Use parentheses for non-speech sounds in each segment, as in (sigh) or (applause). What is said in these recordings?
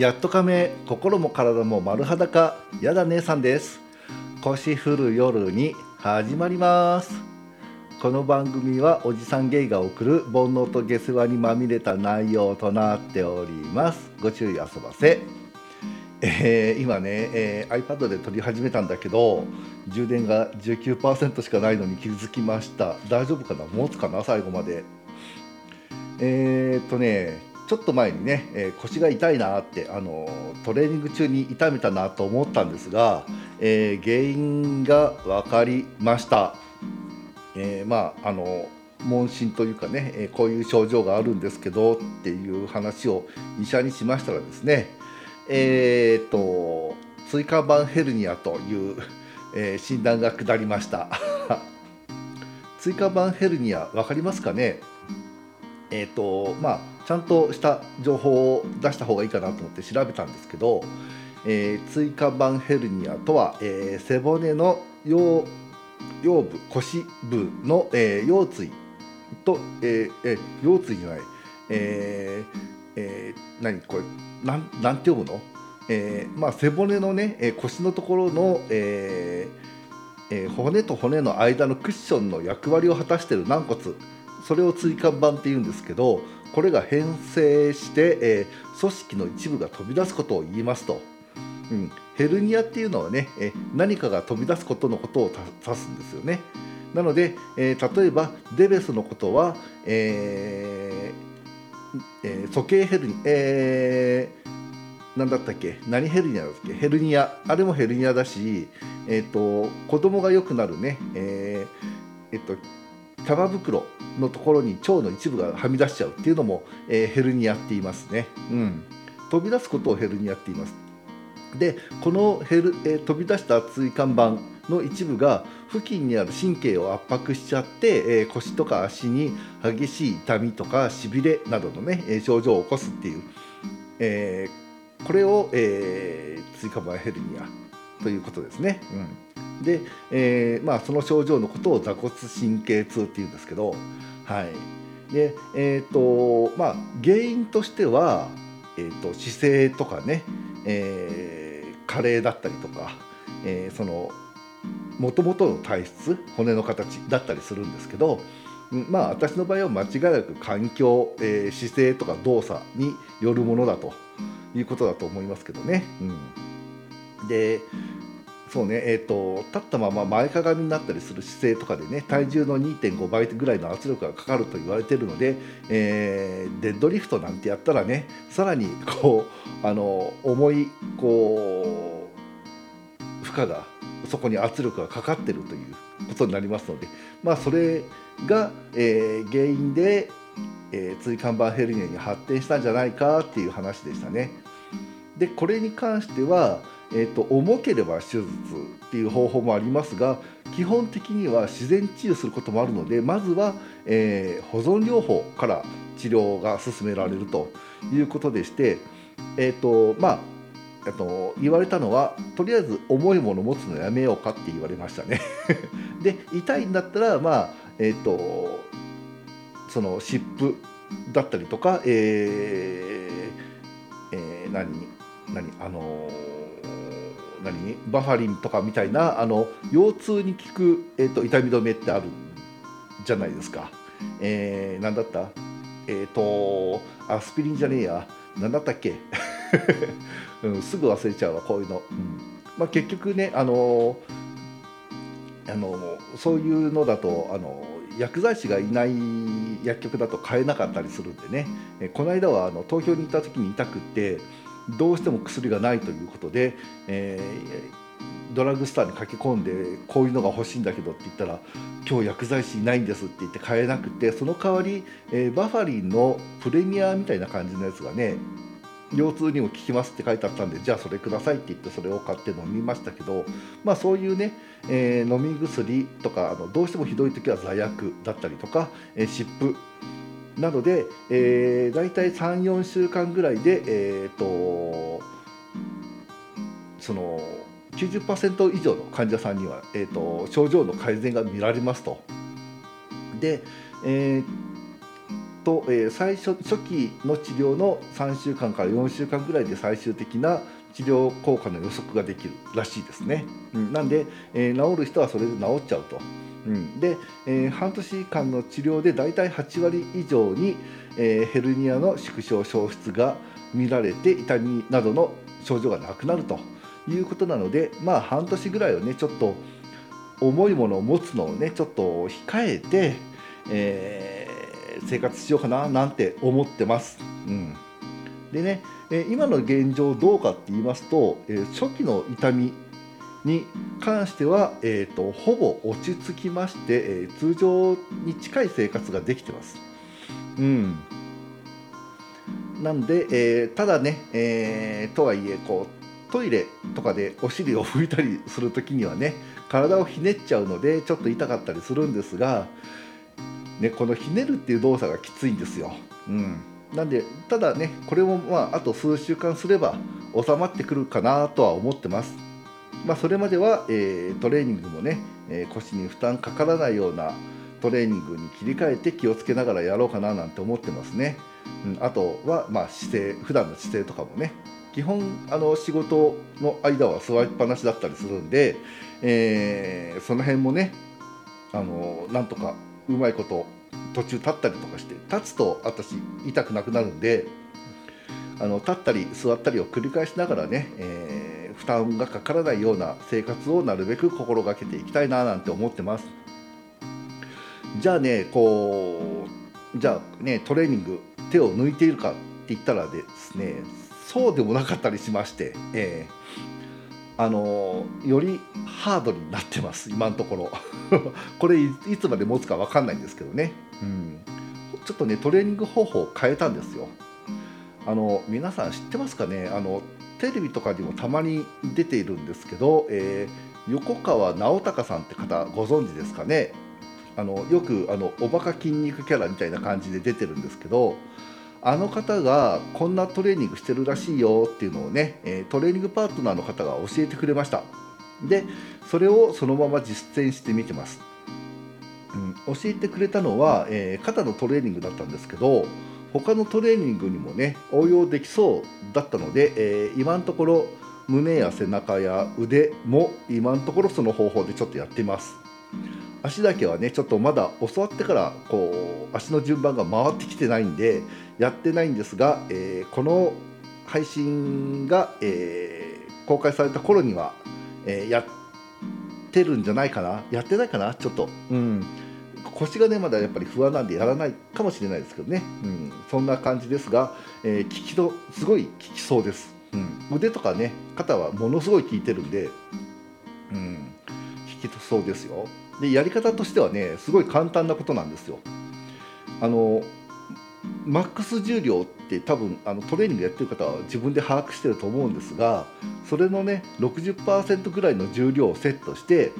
やっとかめ心も体も丸裸やだ姉さんです。腰振る夜に始まります。この番組はおじさんゲイが送る煩悩と下世話にまみれた内容となっております。ご注意遊ばせ。えー、今ね、えー、iPad で撮り始めたんだけど充電が19%しかないのに気づきました。大丈夫かな？持つかな？最後まで。えー、っとねちょっと前にね、えー、腰が痛いなってあのトレーニング中に痛めたなと思ったんですが、えー、原因が分かりました、えー、まああの問診というかね、えこういう症状があるんですけどっていう話を医者にしましたらですねえーと、椎間板ヘルニアという、え診断が下りました。(laughs) 椎間板ヘルニア分かりますかね？えーとまあ、ちゃんとした情報を出した方がいいかなと思って調べたんですけど、えー、椎間板ヘルニアとは、えー、背骨の腰腰部腰部の、えー、腰椎と、えーえー、腰椎じゃない、えーえー、何これなんなんて読むの、えーまあ、背骨のね、えー、腰のところの、えーえー、骨と骨の間のクッションの役割を果たしている軟骨それを椎間板っていうんですけどこれが変性して、えー、組織の一部が飛び出すことを言いますと、うん、ヘルニアっていうのはね、え何かが飛び出すことのことを指すんですよね。なので、えー、例えばデベスのことは、えーえー、鼠径ヘルニア、え、何だったっけ？何ヘルニアだっけ？ヘルニア。あれもヘルニアだし、えーと、子供が良くなるね、えーえっと玉袋のところに腸の一部がはみ出しちゃうっていうのも、えー、ヘルニアって言いますね、うん、飛び出すことをヘルニアって言います。でこのヘル、えー、飛び出した椎間板の一部が付近にある神経を圧迫しちゃって、えー、腰とか足に激しい痛みとかしびれなどのね、え症状を起こすっていう、えー、これを、えー、椎間板ヘルニアということですね。うんで、えーまあ、その症状のことを座骨神経痛っていうんですけど、はいでえーとまあ、原因としては、えーと、姿勢とかね、えー、加齢だったりとか、えー、そのもともとの体質骨の形だったりするんですけど、まあ、私の場合は間違いなく環境、えー、姿勢とか動作によるものだということだと思いますけどね。うん、でそうね、えーと、立ったまま前かがみになったりする姿勢とかでね体重の2.5倍ぐらいの圧力がかかると言われてるので、えー、デッドリフトなんてやったらねさらにこうあの重いこう負荷がそこに圧力がかかってるということになりますので、まあ、それが、えー、原因で、えー、椎間板ヘルニアに発展したんじゃないかっていう話でしたね。でこれに関してはえーと、重ければ手術っていう方法もありますが基本的には自然治癒することもあるのでまずは、えー、保存療法から治療が進められるということでして、えーとまあ、あと言われたのはとりあえず重いもの持つのやめようかって言われましたね。(laughs) で痛いんだったらまあえっ、ー、とその湿布だったりとかえー、えー、何何あのー何？バファリンとかみたいなあの腰痛に効く、えーと、痛み止めってあるじゃないですか。えー、何だった？えっ、ー、とアスピリンじゃねえや。何だったっけ、(laughs) うん、すぐ忘れちゃうわこういうの。うん。まあ、結局ねあのあのそういうのだとあの薬剤師がいない薬局だと買えなかったりするんでね、えこの間はあの東京に行った時に痛くってどうしても薬がないということで、えー、ドラッグストアに駆け込んでこういうのが欲しいんだけどって言ったら今日薬剤師いないんですって言って買えなくてその代わり、えー、バファリンのプレミアみたいな感じのやつがね腰痛にも効きますって書いてあったんでじゃあそれくださいって言ってそれを買って飲みましたけどまあそういうね、えー、飲み薬とかあのどうしてもひどい時は座薬だったりとか、えー、湿布なので、えー、大体34週間ぐらいで、えーと、その90%以上の患者さんには、えーと、症状の改善が見られますと。で、えーと、えー、最初初期の治療の3週間から4週間ぐらいで最終的な治療効果の予測ができるらしいですね。うん、なんで、えー、治る人はそれで治っちゃうと。うん、で、えー、半年間の治療でだいたい8割以上に、えー、ヘルニアの縮小消失が見られて痛みなどの症状がなくなるということなのでまあ半年ぐらいはねちょっと重いものを持つのをねちょっと控えて、えー、生活しようかななんて思ってます。うん、でね、え今の現状どうかって言いますと、え初期の痛みに関しては、えーと、ほぼ落ち着きまして、えー、通常に近い生活ができてます。うん、なんで、えー、ただね、えー、とはいえこうトイレとかでお尻を拭いたりする時にはね体をひねっちゃうのでちょっと痛かったりするんですが、ね、このひねるっていう動作がきついんですよ。うん、なんでただねこれもまああと数週間すれば収まってくるかなとは思ってます。まあ、それまでは、えー、トレーニングもね、えー、腰に負担かからないようなトレーニングに切り替えて気をつけながらやろうかななんて思ってますね。うん、あとは、まあ、姿勢普段の姿勢とかもね基本あの仕事の間は座りっぱなしだったりするんで、えー、その辺もねあのなんとかうまいこと途中立ったりとかして立つと私痛くなくなるんであの立ったり座ったりを繰り返しながらね、えー負担がかからないような生活をなるべく心がけていきたいななんて思ってます。じゃあねこうじゃあねトレーニング手を抜いているかって言ったらですねそうでもなかったりしまして、えー、あのよりハードになってます今のところ。(laughs) これいつまで持つか分かんないんですけどね、うん、ちょっとねトレーニング方法を変えたんですよ。あの皆さん知ってますかね？あのテレビとかにもたまに出ているんですけど、えー、横川直隆さんって方ご存知ですかね？あのよくあのおバカ筋肉キャラみたいな感じで出てるんですけどあの方がこんなトレーニングしてるらしいよっていうのをね、えトレーニングパートナーの方が教えてくれました。でそれをそのまま実践してみてます、教えてくれたのは、えー、肩のトレーニングだったんですけど他のトレーニングにもね応用できそうだったので、えー、今のところ胸や背中や腕も今のところその方法でちょっとやっています。足だけはねちょっとまだ教わってからこう足の順番が回ってきてないんでやってないんですが、えー、この配信が、えー、公開された頃には、えやってるんじゃないかなやってないかなちょっと。うん。腰がねまだやっぱり不安なんでやらないかもしれないですけどね、うん、そんな感じですが、えー、効きとすごい効きそうです、うん、腕とかね肩はものすごい効いてるんで、うん、効きそうですよ。でやり方としてはねすごい簡単なことなんですよ。あのマックス重量って多分あのトレーニングやってる方は自分で把握してると思うんですがそれのね60%ぐらいの重量をセットして、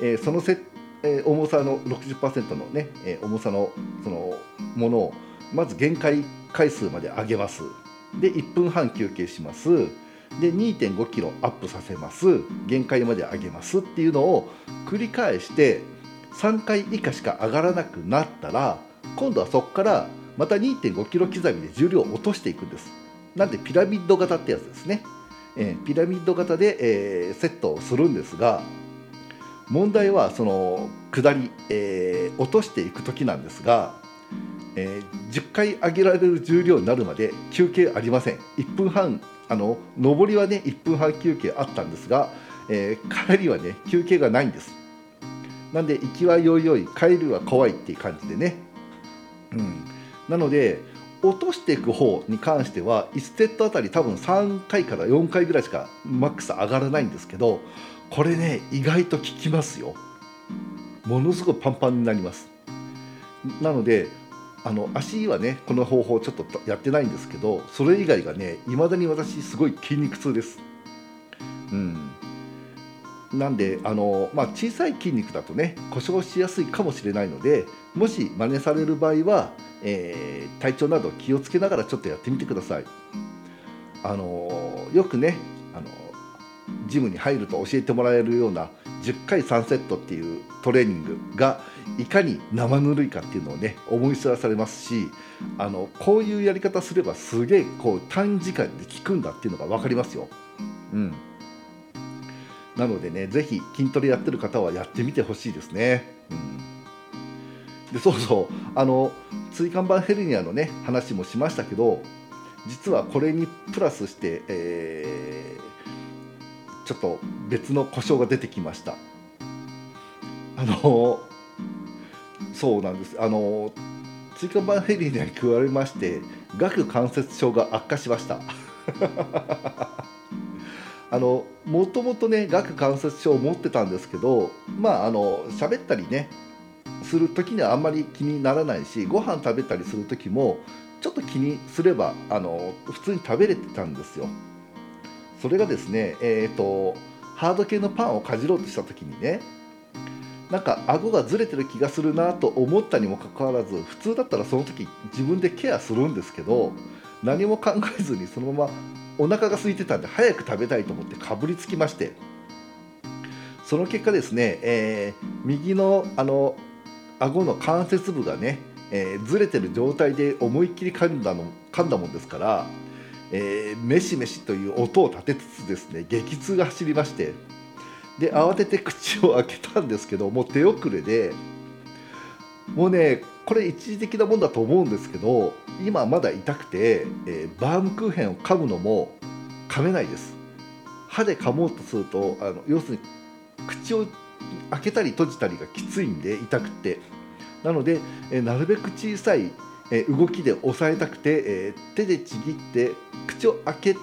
えー、そのセッえー、重さの60%のね、えー、重さのそのものをまず限界回数まで上げます。で1分半休憩します。で2 5キロアップさせます。限界まで上げますっていうのを繰り返して3回以下しか上がらなくなったら今度はそこからまた2 5キロ刻みで重量を落としていくんです。なんでピラミッド型ってやつですね、えー、ピラミッド型で、えー、セットをするんですが問題はその下り、えー、落としていく時なんですが、えー、10回上げられる重量になるまで休憩ありません。1分半あの上りはね1分半休憩あったんですが、えー、帰りはね休憩がないんです。なんで行きはよいよい帰りは怖いっていう感じでね、うん、なので落としていく方に関しては1セットあたり多分3回から4回ぐらいしかマックス上がらないんですけどこれね意外と効きますよ。ものすごくパンパンになります。なのであの足はねこの方法ちょっとやってないんですけどそれ以外がねいまだに私すごい筋肉痛です。うん。なんであの、まあ、小さい筋肉だとね故障しやすいかもしれないのでもし真似される場合は、えー、体調など気をつけながらちょっとやってみてください。あのよくねジムに入ると教えてもらえるような10回3セットっていうトレーニングがいかに生ぬるいかっていうのをね思い知らされますしあのこういうやり方すればすげえこう短時間で効くんだっていうのが分かりますよ。うん、なのでね是非筋トレやってる方はやってみてほしいですね。うん、でそうそうあの椎間板ヘルニアのね話もしましたけど実はこれにプラスして、えー、ちょっと別の故障が出てきました。あのそうなんです。あの椎間板ヘルニアに加えまして顎関節症が悪化しました。(laughs) あのもともとね顎関節症を持ってたんですけどまああの喋ったりねする時にはあんまり気にならないしご飯食べたりする時もちょっと気にすればあの普通に食べれてたんですよ。それがですねえっ、ー、とハード系のパンをかじろうとした時にねなんか顎がずれてる気がするなと思ったにもかかわらず普通だったらその時自分でケアするんですけど何も考えずにそのままお腹が空いてたんで早く食べたいと思ってかぶりつきましてその結果ですね、えー、右のあの顎の関節部がね、えー、ずれてる状態で思いっきり噛んだの噛んだもんですから、えー、メシメシという音を立てつつですね激痛が走りましてで慌てて口を開けたんですけどもう手遅れでもうねこれ一時的なもんだと思うんですけど今まだ痛くて、えー、バームクーヘンを噛むのも噛めないです。歯で噛もうとするとあの要するに口を開けたり閉じたりがきついんで痛くて。なので、えー、なるべく小さい、えー、動きで押さえたくて、え手でちぎって口を開け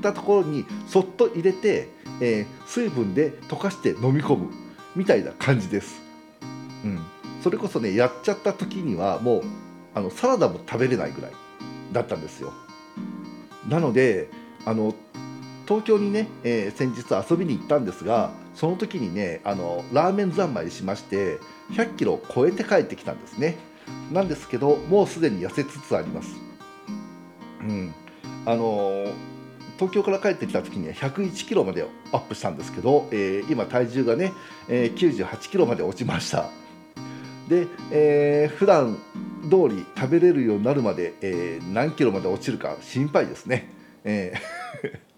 たところにそっと入れてえー、水分で溶かして飲み込むみたいな感じです、うん、それこそねやっちゃった時にはもうあのサラダも食べれないぐらいだったんですよ。なのであの東京にね、えー、先日遊びに行ったんですがその時にねあのラーメン三昧しまして100キロを超えて帰ってきたんですね。なんですけどもうすでに痩せつつあります。うん。あの東京から帰ってきた時には101キロまでアップしたんですけど、えー、今体重がね、えー、98キロまで落ちました。で、えー、普段通り食べれるようになるまで、えー、何キロまで落ちるか心配ですね、えー (laughs)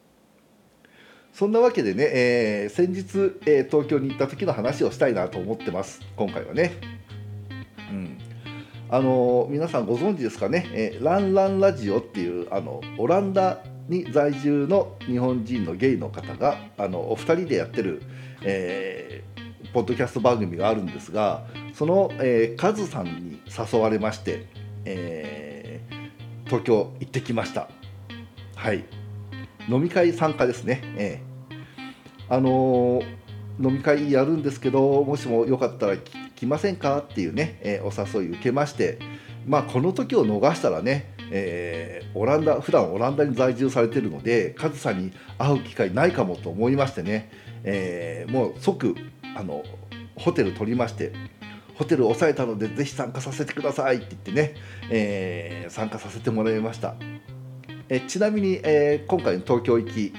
そんなわけでね、えー、先日、えー、東京に行った時の話をしたいなと思ってます。今回はね。あの皆さんご存知ですかね、えー、ランランラジオっていうあのオランダに在住の日本人のゲイの方があのお二人でやってる、えー、ポッドキャスト番組があるんですがその、えー、カズさんに誘われまして、えー、東京行ってきました。はい。飲み会参加ですね、えー、あの、飲み会やるんですけどもしもよかったら来ませんか？っていうね、えー、お誘い受けましてまあこの時を逃したらねえー、オランダ普段オランダに在住されてるのでカズさんに会う機会ないかもと思いましてね、えー、もう即あのホテル取りましてホテル押さえたのでぜひ参加させてくださいって言ってね、えー、参加させてもらいました、えちなみに、え今回の東京行き、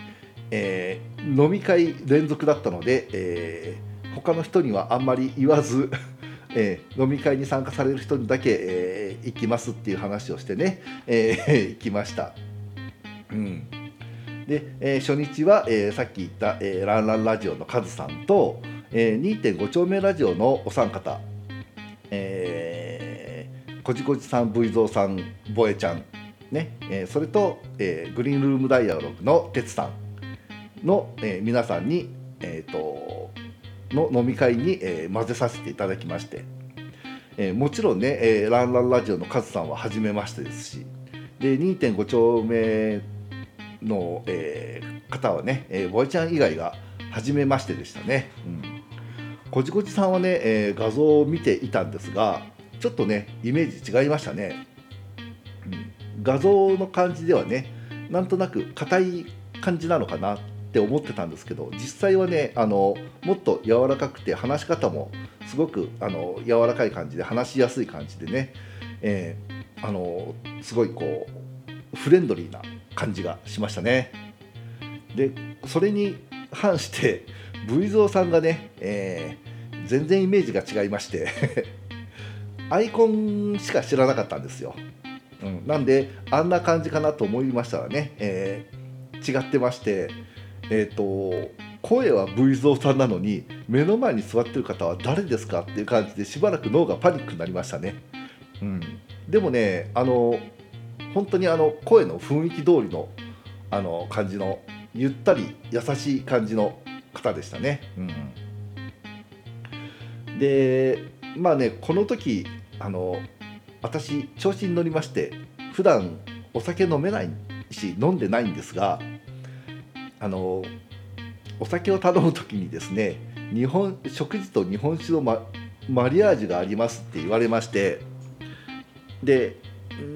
え飲み会連続だったので、え他の人にはあんまり言わずえー、飲み会に参加される人にだけ、えー、行きますっていう話をしてね、えー、行きました。うんで、えー、初日は、えー、さっき言った、えー、ランランラジオのカズさんと、えー、2.5丁目ラジオのお三方、えー、こじこじさん、V ゾーさん、ボエちゃん、ねえー、それと、えー、グリーンルームダイアログの哲さんの、えー、皆さんに、えーとの飲み会に、えー、混ぜさせていただきまして、えー、もちろんね、えー、ランランラジオのカズさんは初めましてですしで2.5丁目の、えー、方はね、えー、ボイちゃん以外が初めましてでしたね。うん。こじこじさんはね、えー、画像を見ていたんですがちょっとねイメージ違いましたね、うん、画像の感じではねなんとなく硬い感じなのかなって思ってたんですけど実際はねあのもっと柔らかくて話し方もすごくあの柔らかい感じで話しやすい感じでね、えー、あのすごいこうフレンドリーな感じがしましたね。でそれに反して V 蔵さんがね、えー、全然イメージが違いまして (laughs) アイコンしか知らなかったんですよ、うん、なんであんな感じかなと思いましたらね、えー、違ってましてえっ、ー、と声は V 蔵さんなのに目の前に座ってる方は誰ですかっていう感じでしばらく脳がパニックになりましたね、うん、でもねあの本当にあの声の雰囲気通りのあの感じのゆったり優しい感じの方でしたね。うん、でまあねこの時あの私調子に乗りまして普段お酒飲めないし飲んでないんですがあのお酒を頼む時にですね日本食事と日本酒のママリアージュがありますって言われましてで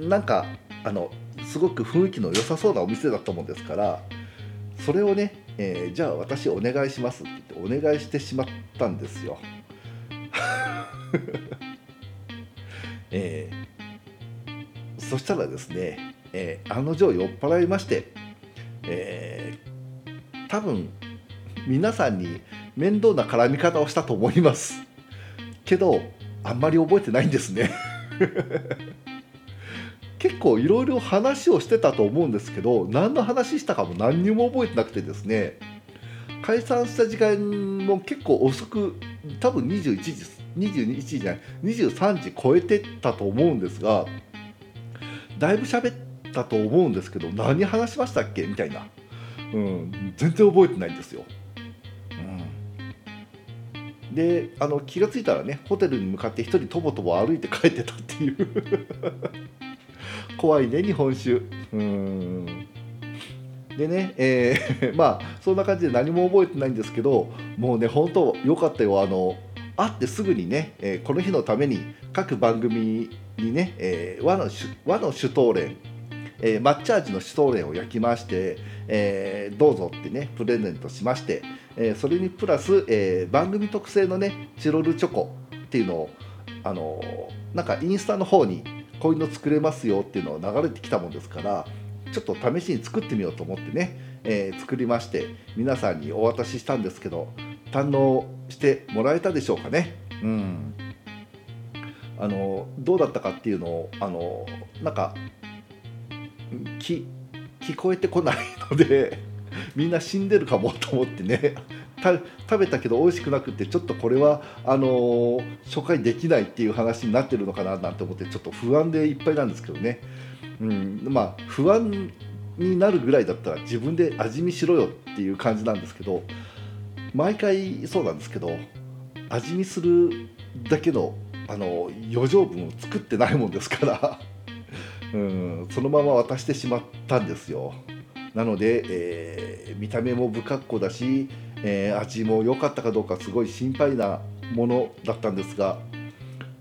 なんかあのすごく雰囲気の良さそうなお店だったもんですからそれをね、えー、じゃあ私お願いしますって言ってお願いしてしまったんですよ。(laughs) えー、そしたらですね、えー、案の定酔っ払いまして、えー、多分皆さんに面倒な絡み方をしたと思います。けどあんまり覚えてないんですね。(laughs) 結構いろいろ話をしてたと思うんですけど何の話したかも何にも覚えてなくてですね。解散した時間も結構遅く多分21時21時じゃない23時超えてたと思うんですがだいぶ喋ったと思うんですけど何話しましたっけみたいな、うん、全然覚えてないんですよ。うん、であの気が付いたらねホテルに向かって一人とぼとぼ歩いて帰ってたっていう。(laughs) 怖いね日本酒。うん。でね、えー、(laughs) まあそんな感じで何も覚えてないんですけどもうね本当よかったよ。あの会ってすぐにね、えー、この日のために各番組にね、えー、和の和の酒盗連、えー、抹茶味の酒盗連を焼きまして、えー、どうぞってねプレゼントしまして、えー、それにプラス、えー、番組特製のねチロルチョコっていうのをあのー、なんかインスタの方にこういうの作れますよっていうのが流れてきたもんですからちょっと試しに作ってみようと思ってね、えー、作りまして皆さんにお渡ししたんですけど堪能してもらえたでしょうかね。うんあのどうだったかっていうのをあのなんか聞こえてこないので (laughs) みんな死んでるかもと思ってね。(laughs) 食べたけど美味しくなくてちょっとこれはあのー、初回できないっていう話になってるのかななんて思ってちょっと不安でいっぱいなんですけどね、うん、まあ不安になるぐらいだったら自分で味見しろよっていう感じなんですけど毎回そうなんですけど味見するだけのあの余剰分を作ってないもんですから。うんそのまま渡してしまったんですよ。なので、えー、見た目も不格好だしえー、味も良かったかどうかすごい心配なものだったんですが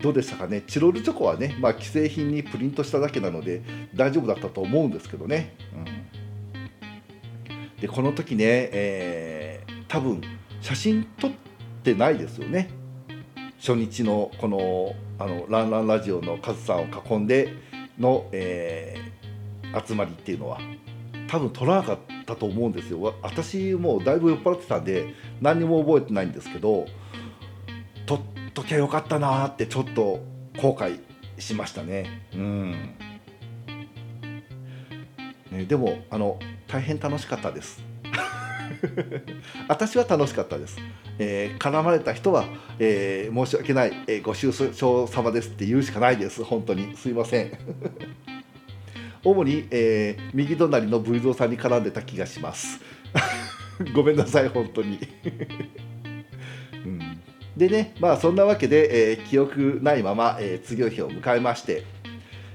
どうでしたかね？チロルチョコはね、まあ、既製品にプリントしただけなので大丈夫だったと思うんですけどね、うん、でこの時ね、えー、多分写真撮ってないですよね。初日のこのあのランランラジオのカズさんを囲んでの、えー、集まりっていうのは多分取らなかったと思うんですよ。私もうだいぶ酔っ払ってたんで何にも覚えてないんですけど取っときゃよかったなってちょっと後悔しましたね。うん。ねでもあの大変楽しかったです。(laughs) 私は楽しかったです、えー、絡まれた人は、えー、申し訳ない、えー、ご愁傷様ですって言うしかないです。本当に。すいません。(laughs) 主に、えー、右隣の V 蔵さんに絡んでた気がします。(laughs) ごめんなさい本当に。うん、でねまあそんなわけで、えー、記憶ないまま、えー、次の日を迎えまして、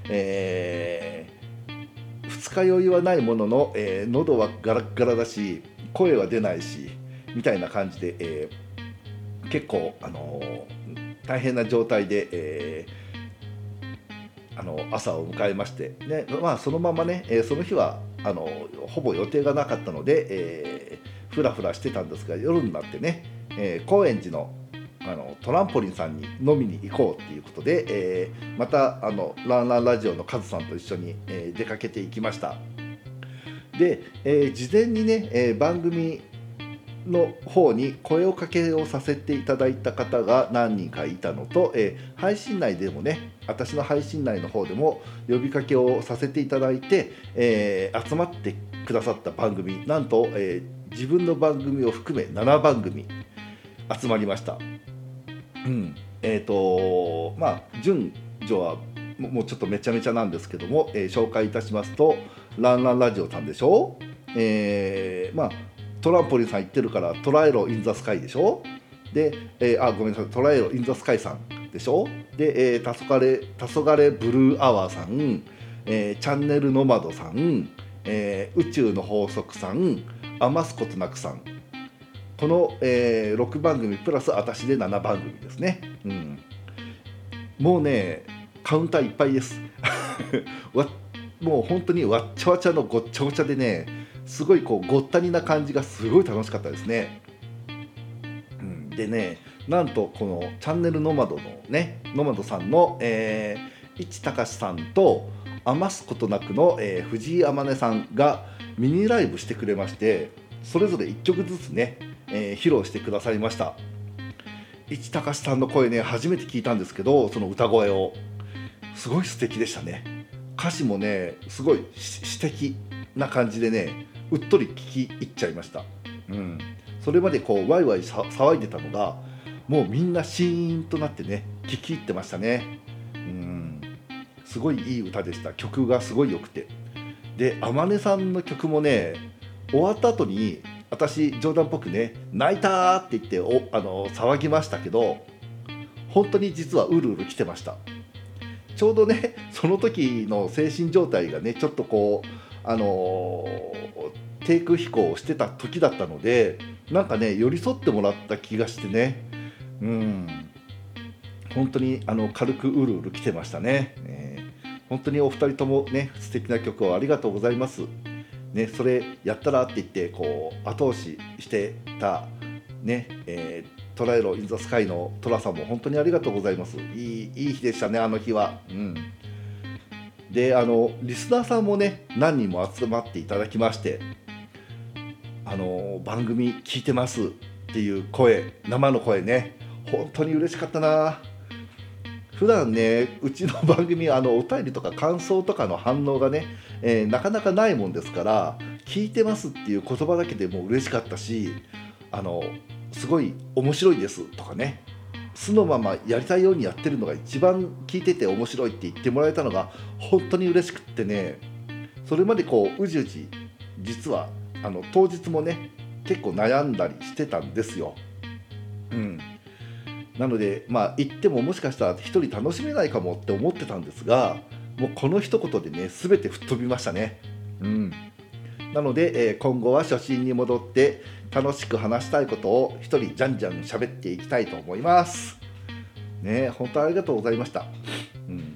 えー、二日酔いはないものの、えー、喉はガラッガラだし声は出ないしみたいな感じで、えー、結構、あのー、大変な状態で、えーあの朝を迎えまして、ねまあ、そのままね、え、その日はあのほぼ予定がなかったので、えー、ふらふらしてたんですが夜になってね、え、高円寺のあのトランポリンさんに飲みに行こうっていうことで、えー、またあのランランラジオのカズさんと一緒に、えー、出かけていきました。で、えー、事前にね、えー、番組の方に声をかけをさせていただいた方が何人かいたのと、えー、配信内でもね私の配信内の方でも呼びかけをさせていただいて、えー、集まってくださった番組なんと、えー、自分の番組を含め7番組集まりました。うんえーとまあ、順序はもうちょっとめちゃめちゃなんですけども、えー、紹介いたしますと「ランランラジオ」さんでしょ、えー、まあトランポリンさん言ってるからトライロインザスカイでしょ？で、えー、あごめんなさいトライロインザスカイさんでしょ？で、えー、たそがれブルーアワーさん、えー、チャンネルノマドさん、えー、宇宙の法則さん余すことなくさん。この、えー、6番組プラス私で7番組ですね、うん、もうねカウンターいっぱいです。(laughs) もう本当にわっちゃわちゃのごっちゃごちゃでねすごいこうごったにな感じがすごい楽しかったですね。うん、でねなんとこのチャンネルノマドのねノマドさんの、えー、市隆さんと余すことなくの、えー、藤井天音さんがミニライブしてくれましてそれぞれ1曲ずつね、えー、披露してくださいました。市隆さんの声ね初めて聞いたんですけどその歌声を。すごい素敵でしたね。歌詞もねすごい詩的な感じでねうっとり聞き入っちゃいました、うん、それまでこうワイワイ騒いでたのがもうみんなシーンとなってね聞き入ってましたね、うん、すごいいい歌でした。曲がすごい良くて。で天音さんの曲もね終わった後に私冗談っぽくね「泣いた!」って言っておあの騒ぎましたけど本当に実はうるうる来てました。ちょうどね (laughs) その時の精神状態がねちょっとこうあの低空飛行をしてた時だったのでなんかね寄り添ってもらった気がしてね。うん。本当にあの軽くうるうる来てましたね、えー、本当にお二人ともね素敵な曲をありがとうございます。ねそれやったらって言ってこう後押ししてたねえー、トライロインザスカイのトラさんも本当にありがとうございます。いいいい日でしたねあの日は。うん。であのリスナーさんもね何人も集まっていただきましてあの番組聞いてますっていう声生の声ね。本当に嬉しかったな。普段ねうちの番組あのお便りとか感想とかの反応がね、えー、なかなかないもんですから聞いてますっていう言葉だけでもう嬉しかったしあのすごい面白いですとかね素のままやりたいようにやってるのが一番聞いてて面白いって言ってもらえたのが本当に嬉しくってねそれまでこううじうじ実はあの当日もね結構悩んだりしてたんですよ。うん、なのでまあ行ってももしかしたら一人楽しめないかもって思ってたんですがもうこの一言でね全て吹っ飛びましたね。うん、なので、え、今後は初心に戻って楽しく話したいことを一人じゃんじゃん喋っていきたいと思います。ね本当ありがとうございました。うん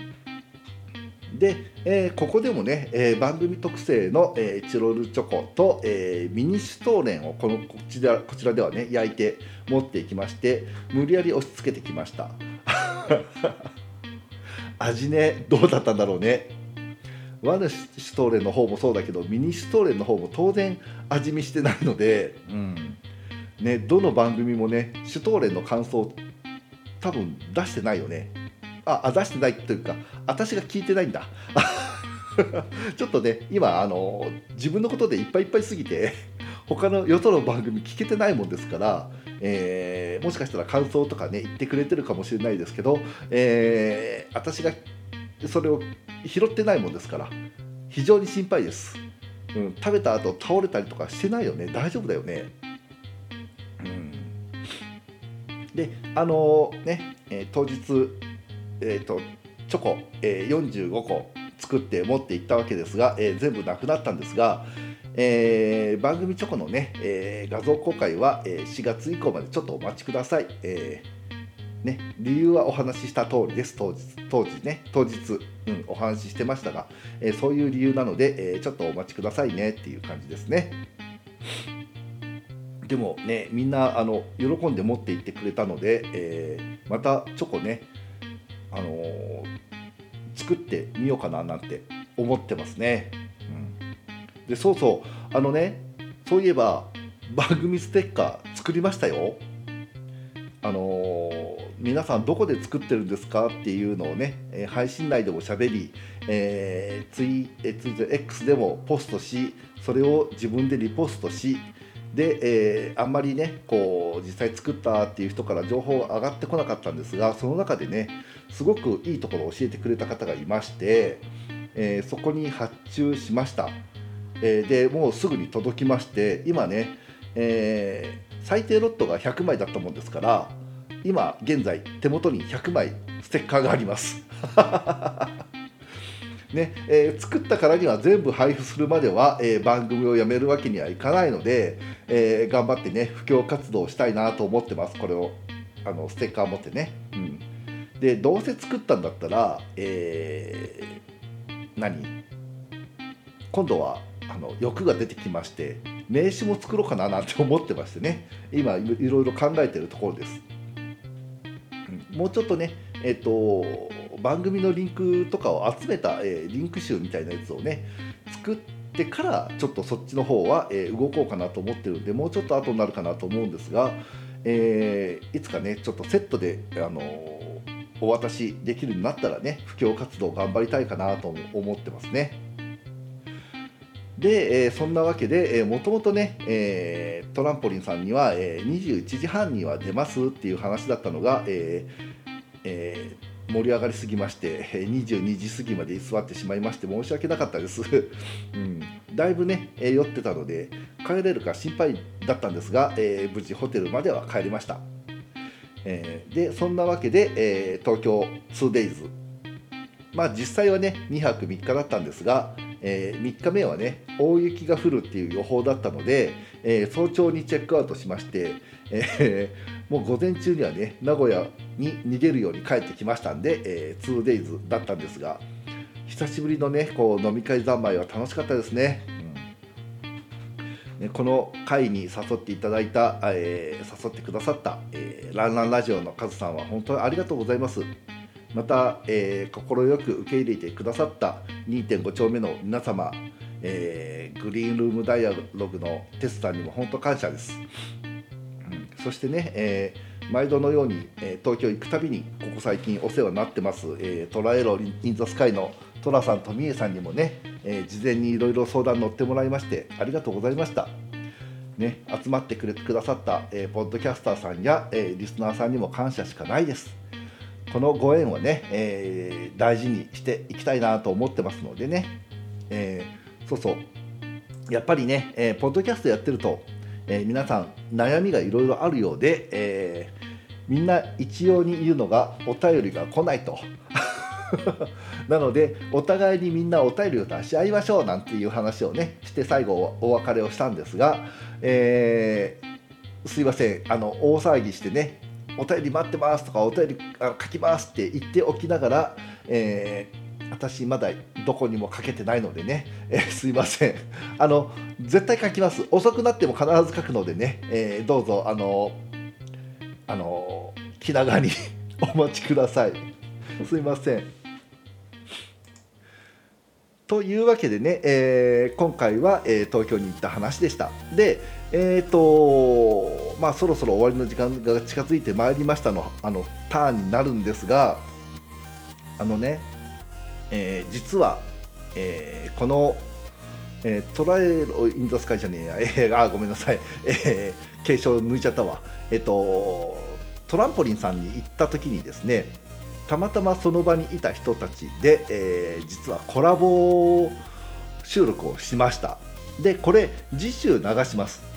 で、えー、ここでもね、えー、番組特製の、えー、チロルチョコと、えミニシュトーレンをこのこちらこちらではね焼いて持っていきまして無理やり押し付けてきました (laughs) 味ねどうだったんだろうねワルシュトーレンの方もそうだけどミニシュトーレンの方も当然味見してないので、うん。ね、どの番組もねシュトーレンの感想多分出してないよね。ああ出してないというか私が聞いてないんだ。(laughs) ちょっとね今あの自分のことでいっぱいいっぱいすぎて他のよその番組聞けてないもんですから、えー、もしかしたら感想とかね言ってくれてるかもしれないですけど、えー、私がそれを拾ってないもんですから。非常に心配です、うん、食べた後倒れたりとかしてないよね。大丈夫だよね。うん。であのー、ね、えー、当日えーと、チョコ、え、45個作って持っていったわけですが、え、全部なくなったんですが、えー、番組チョコのね、えー、画像公開は、えー、4月以降までちょっとお待ちください。えーね、理由はお話しした通りです、当日、当時ね、当日、うん、お話ししてましたが、えー、そういう理由なので、えー、ちょっとお待ちくださいねっていう感じですね。でもね、みんなあの喜んで持っていってくれたので、えー、またチョコね、あの、作ってみようかななんて思ってますね。うん、でそうそうあのねそういえば番組ステッカー作りましたよあのー皆さんどこで作ってるんですかっていうのをね、え配信内でも喋り、えーツイえーツイッター X でもポストしそれを自分でリポストしで、えーあんまりねこう実際作ったっていう人から情報が上がってこなかったんですがその中でねすごくいいところを教えてくれた方がいまして、えーそこに発注しました、えーでもうすぐに届きまして今ね、え最低ロットが100枚だったもんですから今現在手元に100枚ステッカーがあります。(laughs) ねえー作ったからには全部配布するまでは、えー番組をやめるわけにはいかないので、えー頑張ってね布教活動したいなと思ってますこれをあのステッカー持ってね。うん、でどうせ作ったんだったら、えー何？今度はあの欲が出てきまして名刺も作ろうかななんて思ってましてね今いろいろ考えてるところです。もうちょっとねえっ、と番組のリンクとかを集めた、えーリンク集みたいなやつをね作ってからちょっとそっちの方は、えー動こうかなと思ってるんでもうちょっと後になるかなと思うんですが、えーいつかねちょっとセットで、あのーお渡しできるようになったらね布教活動頑張りたいかなと思ってますね。で、えーそんなわけで、えーもともとね、えートランポリンさんには、えー21時半には出ますっていう話だったのが、えーえー盛り上がりすぎまして22時過ぎまで居座ってしまいまして申し訳なかったです、(laughs) うん、だいぶね、えー酔ってたので帰れるか心配だったんですが、えー無事ホテルまでは帰りました、えーでそんなわけで、えー東京 2days まあ実際はね2泊3日だったんですが、え3日目はね大雪が降るっていう予報だったので、えー早朝にチェックアウトしまして、えーもう午前中にはね名古屋に逃げるように帰ってきましたんで、えー 2days だったんですが久しぶりのねこう飲み会三昧は楽しかったですね。うんねこの会に誘っていただいた、えー誘ってくださった、えーランランラジオのカズさんは本当にありがとうございます。また、えー、快く受け入れてくださった2.5丁目の皆様、えーグリーンルームダイアログのテスさんにも本当感謝です、うんそしてね、えー毎度のように、えー東京行くたびにここ最近お世話になってます、えートラエロインザスカイのトラさんとミエさんにもね、えー事前にいろいろ相談乗ってもらいましてありがとうございましたね、集まってくれくださった、えーポッドキャスターさんや、えーリスナーさんにも感謝しかないです。このご縁をね、えー大事にしていきたいなと思ってますのでね、えーそうそう。やっぱりね、えーポッドキャストやってると、え皆さん悩みがいろいろあるようで、えみんな一様に言うのがお便りが来ないと。(laughs) なのでお互いにみんなお便りを出し合いましょうなんていう話をねして最後お別れをしたんですが、えーすいません。あの大騒ぎしてねお便り待ってますとかお便りあ書きますって言っておきながら、えー私まだどこにも書けてないのでね、(laughs) えーすいません。(laughs) あの絶対書きます。遅くなっても必ず書くのでね、えーどうぞあのあの気長に (laughs) お待ちください。すいません。というわけでね、えー今回は、えー東京に行った話でした。でえっ、とまあそろそろ終わりの時間が近づいてまいりましたのあのターンになるんですがあのね、えー実は、えーこの、えートライロインザスカイじゃねえや、えーあごめんなさい、えー、継承抜いちゃったわ。えっ、とトランポリンさんに行った時にですねたまたまその場にいた人たちで、えー実はコラボ収録をしました。でこれ次週流します。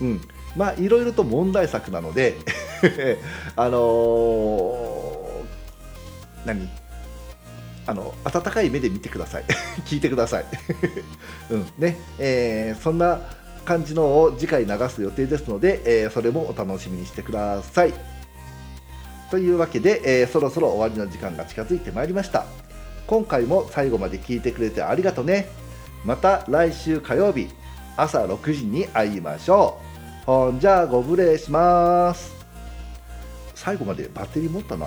うん。まあいろいろと問題作なので (laughs) あのー何？あの温かい目で見てください。(laughs) 聞いてください。(laughs) うん。ね。えーそんな感じのを次回流す予定ですので、えーそれもお楽しみにしてください。というわけで、えーそろそろ終わりの時間が近づいてまいりました。今回も最後まで聞いてくれてありがとね。また来週火曜日。朝6時に会いましょう。ほんじゃあご無礼します。最後までバッテリー持ったな。